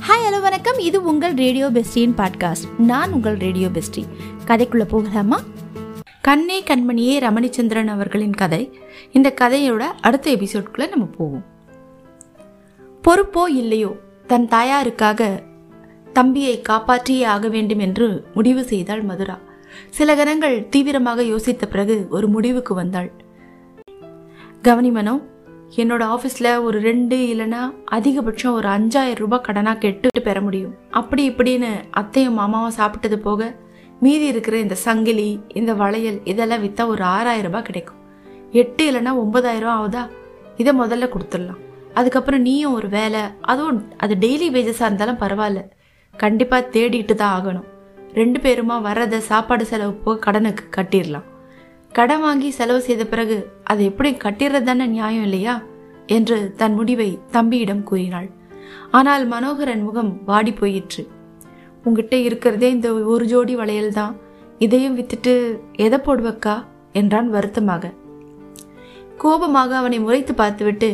Hi hello வணக்கம். இது உங்கள் ரேடியோ பெஸ்டியின் பாட்காஸ்ட் நான் உங்கள் ரேடியோ பெஸ்டி கதைக்குள்ளே போகலாமா? கண்ணே கண்மணியே ரமணிச்சந்திரன் அவர்களின் கதை. இந்த கதையோட அடுத்த எபிசோட்குள்ளே நம்ம போவோம். பொறுப்போ இல்லையோ தன் தாயாருக்காக தம்பியை காப்பாற்றியே ஆக வேண்டும் என்று முடிவு செய்தாள் மதுரா. சில கணங்கள் தீவிரமாக யோசித்த பிறகு ஒரு முடிவுக்கு வந்தாள். கவனிமனோ என்னோட ஆஃபீஸில் ஒரு ரெண்டு இல்லைன்னா அதிகபட்சம் ஒரு அஞ்சாயிரம் ரூபாய் கடனாக கெட்டு பெற முடியும். அப்படி இப்படின்னு அத்தையும் மாமாவும் சாப்பிட்டது போக மீதி இருக்கிற இந்த சங்கிலி இந்த வளையல் இதெல்லாம் விற்றா ஒரு ஆறாயிரம் ரூபாய் கிடைக்கும். எட்டு இல்லைன்னா ஒன்பதாயிரம் ஆகுதா? இதை முதல்ல கொடுத்துடலாம். அதுக்கப்புறம் நீயும் ஒரு வேலை அதுவும் அது டெய்லி வேஜஸாக இருந்தாலும் பரவாயில்ல. கண்டிப்பாக தேடிட்டு தான் ஆகணும். ரெண்டு பேருமா வர்றதை சாப்பாடு செலவு போக கடனுக்கு கட்டிடலாம். கடன் வாங்கி செலவு செய்த பிறகு அதை எப்படி கட்டிடுறது தானே நியாயம் இல்லையா? என்று தன் முடிவை தம்பியிடம் கூறினாள். ஆனால் மனோகரன் முகம் வாடி போயிற்று. உங்ககிட்ட இருக்கிறதே இந்த ஒரு ஜோடி வளையல் தான் இதையும் வித்துட்டு எதை போடுவக்கா? என்றான் வருத்தமாக. கோபமாக அவனை முறைத்து பார்த்துவிட்டு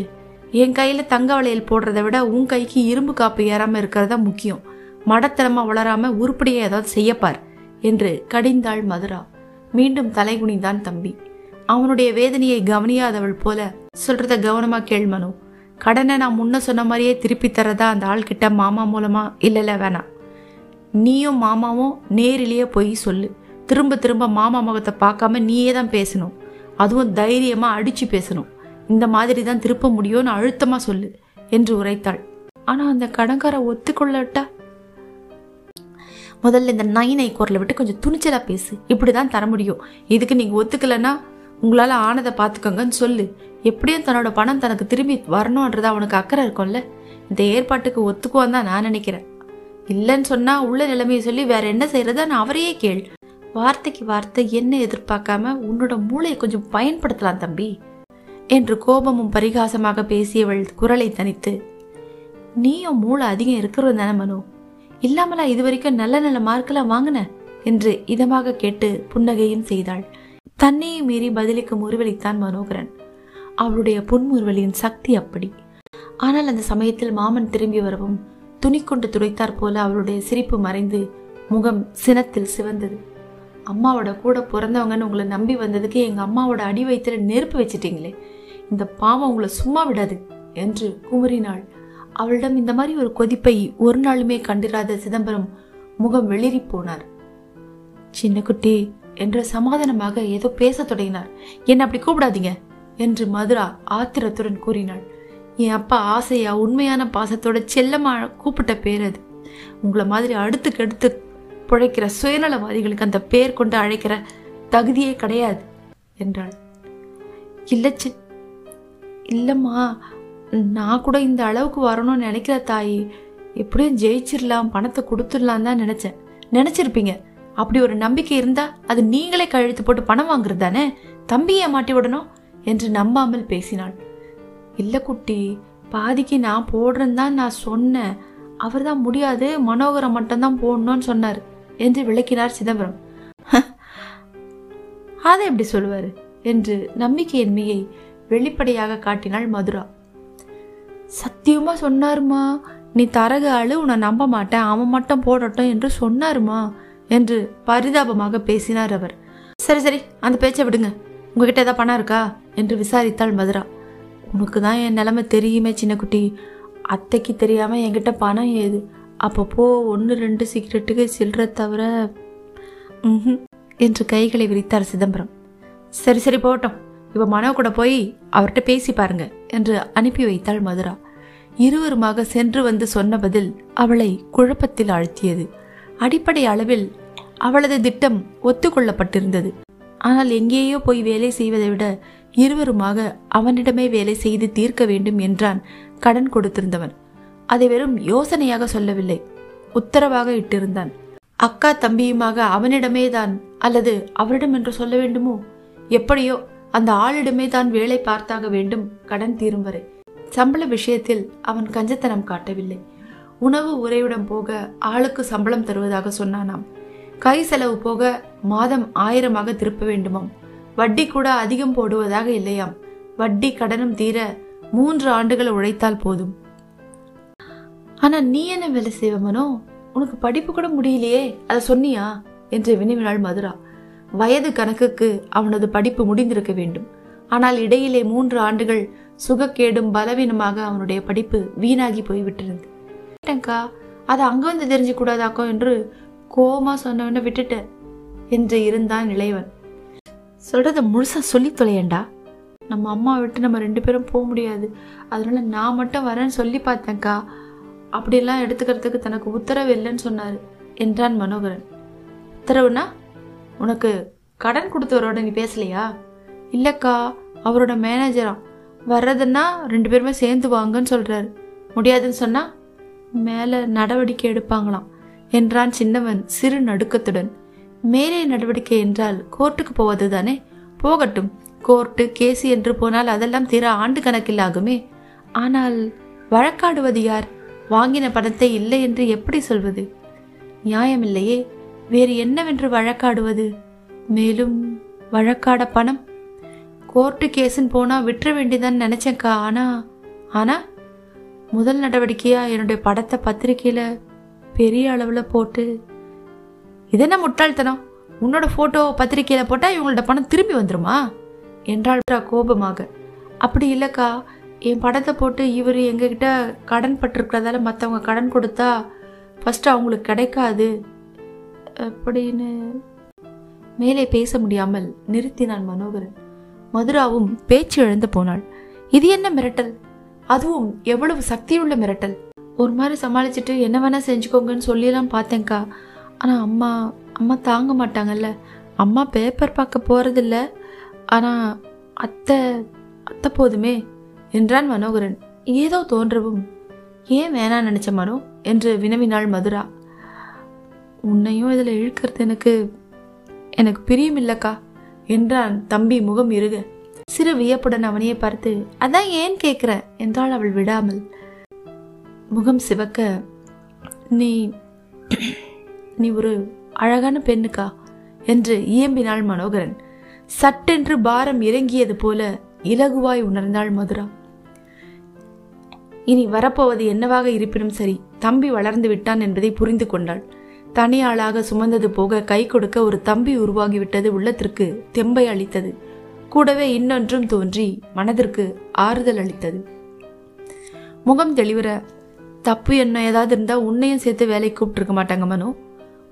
என் கையில தங்க வளையல் போடுறதை விட உன் கைக்கு இரும்பு காப்பு ஏறாம இருக்கிறதா முக்கியம். மடத்தனமா வளராம உருப்படியா ஏதாவது செய்யப்பார் என்று கடிந்தாள் மதுரா. மீண்டும் தலை குனிந்தான் தம்பி. அவனுடைய வேதனையை கவனியாதவள் போல சொல்றத கவனமா கேள் மனு. கடனை நான் முன்ன சொன்ன மாதிரியே திருப்பி தரதா அந்த ஆள்கிட்ட மாமா மூலமா இல்லைல்ல வேணாம். நீயும் மாமாவும் நேரிலேயே போய் சொல்லு. திரும்ப திரும்ப மாமா முகத்தை பார்க்காம நீயே தான் பேசணும். அதுவும் தைரியமா அடிச்சு பேசணும். இந்த மாதிரி தான் திருப்ப முடியும்னு அழுத்தமா சொல்லு என்று உரைத்தாள். ஆனா அந்த கடன்கார ஒத்துக்கொள்ளட்டா? முதல்ல இந்த நைனை குரலை விட்டு கொஞ்சம் துணிச்சலாக பேசு. இப்படிதான் தர முடியும். இதுக்கு நீங்கள் ஒத்துக்கலைன்னா உங்களால் ஆனதை பார்த்துக்கோங்கன்னு சொல்லு. எப்படியும் தன்னோட பணம் தனக்கு திரும்பி வரணுன்றது அவனுக்கு அக்கறை இருக்கும்ல? இந்த ஏற்பாட்டுக்கு ஒத்துக்குவான் தான் நான் நினைக்கிறேன். இல்லைன்னு சொன்னால் உள்ள நிலைமையை சொல்லி வேற என்ன செய்யறதா நான் அவரையே கேள். வார்த்தைக்கு வார்த்தை என்ன எதிர்பார்க்காம உன்னோட மூளையை கொஞ்சம் பயன்படுத்தலாம் தம்பி. என்று கோபமும் பரிகாசமாக பேசியவள் குரலை தனித்து நீயும் மூளை அதிகம் இருக்கிறது தானே மனு? இல்லாமலா இது வரைக்கும் நல்ல நல்ல மார்க்கெல்லாம் வாங்கின? என்று இதமாக கேட்டு புன்னகையும் செய்தாள். தன்னையும் மீறி பதிலுக்கு முறுவலித்தான் மனோகரன். அவளுடைய புன்முறுவலின் சக்தி அப்படி. ஆனால் அந்த சமயத்தில் மாமன் திரும்பி வரவும் துணி கொண்டு துடைத்தாற் போல அவளுடைய சிரிப்பு மறைந்து முகம் சினத்தில் சிவந்தது. அம்மாவோட கூட பிறந்தவங்கன்னு உங்களை நம்பி வந்ததுக்கு எங்க அம்மாவோட அடி வயிற்றுல நெருப்பு வச்சிட்டீங்களே. இந்த பாவம் உங்களை சும்மா விடாது என்று குமுறினாள். அவளிடம் இந்த மாதிரி ஒரு கொதிப்பை ஒரு நாளுமே கண்டிராத சிதம்பரம் முகம் வெளிரி போனார். சின்ன குட்டி என்று சமாதானமாக ஏதோ பேசத் தொடங்கினார். என்னை அப்படி கூப்பிடாதீங்க என்று மதுரா ஆத்திரத்துடன் கூறினாள். என் அப்பா ஆசையா உண்மையான பாசத்தோட செல்லமா கூப்பிட்ட பேர் அது. உங்களை மாதிரி அடுத்துக்கு அடுத்து பிழைக்கிற சுயநலவாதிகளுக்கு அந்த பேர் கொண்டு அழைக்கிற தகுதியே கிடையாது என்றாள். இல்லச்சு இல்லம்மா நான் கூட இந்த அளவுக்கு வரணும்னு நினைக்கிற தாயி எப்படியும் ஜெயிச்சிடலாம் பணத்தை கொடுத்துடலாம் தான் நினைச்சேன். நினைச்சிருப்பீங்க. அப்படி ஒரு நம்பிக்கை இருந்தா அது நீங்களே கழுத்து போட்டு பணம் வாங்குறது தானே? தம்பியை மாட்டி விடணும் என்று நம்பாமல் பேசினாள். இல்லை குட்டி பாதிக்கு நான் போடுறேன்னு தான் நான் சொன்னேன். அவர் தான் முடியாது மனோகரம் மட்டும்தான் போடணும்னு சொன்னார் என்று விளக்கினார் சிதம்பரம். அதை எப்படி சொல்லுவார்? என்று நம்பிக்கையின்மையை வெளிப்படையாக காட்டினாள் மதுரா. சத்தியமா சொன்னாருமா? நீ தரக ஆளு உன்னை நம்ப மாட்டேன் அவன் மட்டும் போடட்டும் என்று சொன்னாருமா? என்று பரிதாபமாக பேசினார் அவர். சரி சரி அந்த பேச்சை விடுங்க. உங்ககிட்ட ஏதாவது பணம் இருக்கா? என்று விசாரித்தாள் மதுரா. உனக்கு தான் என் நிலைமை தெரியுமே சின்ன குட்டி அத்தைக்கு தெரியாம என்கிட்ட பணம் ஏது? அப்பப்போ ஒன்று ரெண்டு சிகரெட்டுக்கு சில்லற தவிர ம் என்று கைகளை விரித்தார் சிதம்பரம். சரி சரி போகட்டும். இப்போ மனோ கூட போய் அவர்கிட்ட பேசி பாருங்க என்று அனுப்பி வைத்தாள் மதுரா. இருவருமாக சென்று வந்து சொன்ன பதில் அவளை குழப்பத்தில் ஆழ்த்தியது. அடிப்படை அளவில் அவளது திட்டம் ஒத்துக்கொள்ளப்பட்டிருந்தது. ஆனால் எங்கேயோ போய் வேலை செய்வதை விட இருவருமாக அவனிடமே வேலை செய்து தீர்க்க வேண்டும் என்றான் கடன் கொடுத்திருந்தவன். அதை வெறும் யோசனையாக சொல்லவில்லை. உத்தரவாக இட்டிருந்தான். அக்கா தம்பியுமாக அவனிடமே தான் அல்லது அவரிடம் என்று சொல்ல வேண்டுமோ? எப்படியோ அந்த ஆளிடமே தான் வேலை பார்த்தாக வேண்டும் கடன் தீரும் வரை. சம்பள விஷயத்தில் அவன் கஞ்சத்தனம் காட்டவில்லை. உணவு உறையுடன் போக ஆளுக்கு சம்பளம் தருவதாக சொன்னானாம். கை செலவு போக மாதம் ஆயிரமாக திருப்ப வேண்டுமாம். வட்டி கூட அதிகம் போடுவதாக இல்லையாம். வட்டி கடனும் தீர மூன்று ஆண்டுகள் உழைத்தால் போதும். ஆனா நீ என்ன வேலை செய்வமனோ உனக்கு படிப்பு கூட முடியலையே அதை சொன்னியா? என்று வினவினாள் மதுரா. வயது கணக்குக்கு அவனது படிப்பு முடிந்திருக்க வேண்டும். ஆனால் இடையிலே மூன்று ஆண்டுகள் சுகக்கேடும் பலவீனமாக அவனுடைய படிப்பு வீணாகி போய்விட்டிருந்து கேட்டேங்க்கா அதை அங்க வந்து தெரிஞ்சு கூடாதாக்கோ என்று கோமா சொன்னவன விட்டுட்ட என்று இருந்தான் இளையவன். சொல்றத முழுசா சொல்லி தொலையண்டா. நம்ம அம்மா விட்டு நம்ம ரெண்டு பேரும் போக முடியாது. அதனால நான் மட்டும் வரேன்னு சொல்லி பார்த்தேன்க்கா. அப்படிலாம் எடுத்துக்கிறதுக்கு தனக்கு உத்தரவு இல்லைன்னு சொன்னார் என்றான் மனோகரன். உத்தரவுனா? உனக்கு கடன் கொடுத்தவரோட நீ பேசலையா? இல்லக்கா அவரோட மேனேஜரா வர்றதுன்னா ரெண்டு பேருமே சேர்ந்து வாங்கன்னு சொல்றாரு. முடியாதுன்னு சொன்னா மேலே நடவடிக்கை எடுப்பாங்களாம் என்றான் சின்னவன் சிறு நடுக்கத்துடன். மேலே நடவடிக்கை என்றால் கோர்ட்டுக்கு போவது தானே போகட்டும் கோர்ட்டு கேசி என்று போனால் அதெல்லாம் தீர ஆண்டு கணக்கில் ஆகுமே ஆனால் வழக்காடுவது யார்? வாங்கின பணத்தை இல்லை என்று எப்படி சொல்வது? நியாயமில்லையே வேறு என்னவென்று வழக்காடுவது? மேலும் வழக்காட பணம்? கோர்ட்டு கேஸுன்னு போனால் விட்டுற வேண்டியதான்னு நினச்சேக்கா ஆனால் ஆனால் முதல் நடவடிக்கையாக என்னுடைய படத்தை பத்திரிக்கையில் பெரிய அளவில் போட்டு இதென்ன முட்டாள்தனம்? உன்னோட ஃபோட்டோ பத்திரிக்கையில் போட்டால் இவங்களோட பணம் திரும்பி வந்துருமா? என்றாள் கோபமாக. அப்படி இல்லைக்கா என் படத்தை போட்டு இவர் எங்ககிட்ட கடன் பட்டிருக்கிறதால மற்றவங்க கடன் கொடுத்தா ஃபஸ்ட்டு அவங்களுக்கு கிடைக்காது. அப்படின்னு. மேலே பேச முடியாமல் நிறுத்தினான் மனோகரன். மதுராவும் பேச்சு இழந்து போனாள். இது என்ன மிரட்டல்? அதுவும் எவ்வளவு சக்தியுள்ள மிரட்டல்? ஒரு மாதிரி சமாளிச்சுட்டு என்ன வேணா செஞ்சுக்கோங்கன்னு சொல்லியெல்லாம் பார்த்தேன்க்கா. ஆனால் அம்மா அம்மா தாங்க மாட்டாங்கல்ல. அம்மா பேப்பர் பார்க்க போகிறதில்ல ஆனால் அத்தை அத்தை போதுமே என்றான் மனோகரன். ஏதோ தோன்றவும். ஏன் வேணாம் நினச்ச மனோ? என்று வினவினாள் மதுரா. உன்னையும் இதில் இழுக்கிறது எனக்கு எனக்கு பிரியமில்லக்கா என்றான் தம்பி முகம் இருக சிறு வியப்புடன் அவனையே பார்த்து அதான் ஏன் கேட்குற என்றாள் அவள் விடாமல். முகம் சிவக்க நீ நீ ஒரு அழகான பெண்ணுக்கா? என்று இயம்பினாள் மனோகரன். சட்டென்று பாரம் இறங்கியது போல இலகுவாய் உணர்ந்தாள் மதுரா. இனி வரப்போவது என்னவாக இருப்பினும் சரி தம்பி வளர்ந்து விட்டான் என்பதை புரிந்து கொண்டாள். தனியாளாக சுமந்தது போக கை கொடுக்க ஒரு தம்பி உருவாகிவிட்டது உள்ளத்திற்கு தெம்பை அளித்தது. கூடவே இன்னொன்றும் தோன்றி மனதிற்கு ஆறுதல் அளித்தது. முகம் தெளிவுற தப்பு என்ன? ஏதாவது இருந்தா உன்னையும் சேர்த்து வேலைக்கு கூப்பிட்டுருக்க மாட்டாங்க மனு.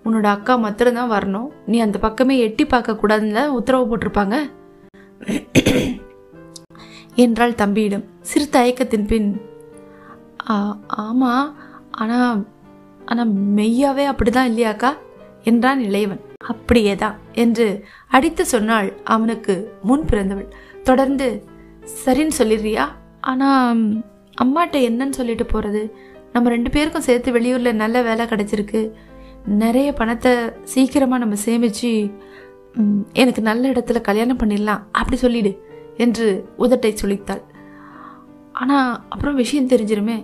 உன்னோட அக்கா மாத்திரம்தான் வரணும். நீ அந்த பக்கமே எட்டி பார்க்க கூடாதுன்னு உத்தரவு போட்டிருப்பாங்க. என்றாள் தம்பியிடம். சிறு தயக்கத்தின் பின் ஆமாம் ஆனால் ஆனா மெய்யாவே அப்படிதான் இல்லையாக்கா? என்றான் இளையவன். அப்படியேதான் என்று அடித்து சொன்னாள் அவனுக்கு முன் பிறந்தவள். தொடர்ந்து சரின்னு சொல்லிடுறியா? ஆனா அம்மாட்ட என்னன்னு சொல்லிட்டு போறது? நம்ம ரெண்டு பேருக்கும் சேர்த்து வெளியூர்ல நல்ல வேலை கிடைச்சிருக்கு. நிறைய பணத்தை சீக்கிரமா நம்ம சேமிச்சு எனக்கு நல்ல இடத்துல கல்யாணம் பண்ணிடலாம். அப்படி சொல்லிடு என்று உதட்டை சுழித்தாள் ஆனா அப்புறம் விஷயம் தெரிஞ்சிருமே.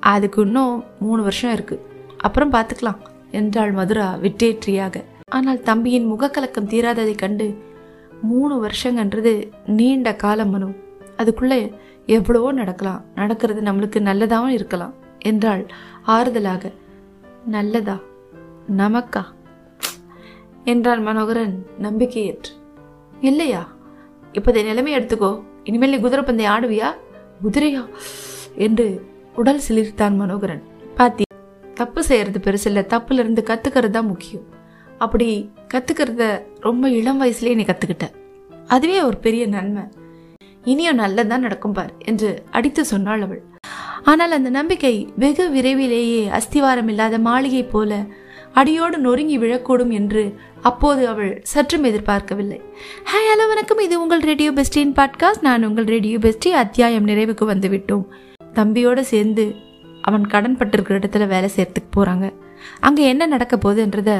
அதுக்கு இன்னும் மூணு வருஷம் இருக்குது அப்புறம் பார்த்துக்கலாம் என்றாள் மதுரா விட்டேற்றியாக ஆனால் தம்பியின் முகக்கலக்கம் தீராததைக் கண்டு மூணு வருஷங்கன்றது நீண்ட காலம் மனு. அதுக்குள்ளே எவ்வளவோ நடக்கலாம் நடக்கிறது நம்மளுக்கு நல்லதாகவும் இருக்கலாம் என்றாள் ஆறுதலாக. நல்லதா? நமக்கா? என்றான் மனோகரன் நம்பிக்கையற்று. இல்லையா? இப்போதை நிலைமை எடுத்துக்கோ இனிமேல் நீ குதிரை பந்தை ஆடுவியா? குதிரையா? என்று உடல் சிலிர்த்தான் மனோகரன். பாத்தி தப்பு செய்கிறது பெருசில்ல தப்புலேருந்து கற்றுக்கிறது தான் முக்கியம். அப்படி கற்றுக்கிறத ரொம்ப இளம் வயசுலேயே நீ கற்றுக்கிட்ட அதுவே ஒரு பெரிய நன்மை. இனியும் நல்லதான் நடக்கும் பார் என்று அடித்து சொன்னாள் அவள். ஆனால் அந்த நம்பிக்கை வெகு விரைவிலேயே அஸ்திவாரம் இல்லாத மாளிகை போல அடியோடு நொறுங்கி விழக்கூடும் என்று அப்போது அவள் சற்றும் எதிர்பார்க்கவில்லை. ஹாய் ஹலோ வணக்கம். இது உங்கள் ரேடியோ பெஸ்டின் பாட்காஸ்ட். நான் உங்கள் ரேடியோ பெஸ்டி அத்தியாயம் நிறைவுக்கு வந்துவிட்டோம். தம்பியோடு சேர்ந்து அவன் கடன் பட்டிருக்கிற இடத்துல வேலை செய்யறதுக்கு போகிறாங்க அங்கே என்ன நடக்க போகுதுன்றத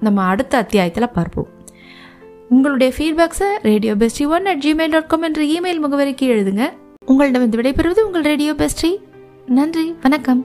நம்ம அடுத்த அத்தியாயத்தில் பார்ப்போம். உங்களுடைய ஃபீட்பேக்ஸை radio pestry one at Gmail dot com என்ற இமெயில் முகவரிக்கு எழுதுங்க. உங்களிடம் இந்த விடைபெறுவது உங்கள் ரேடியோ பெஸ்ட்ரி நன்றி வணக்கம்.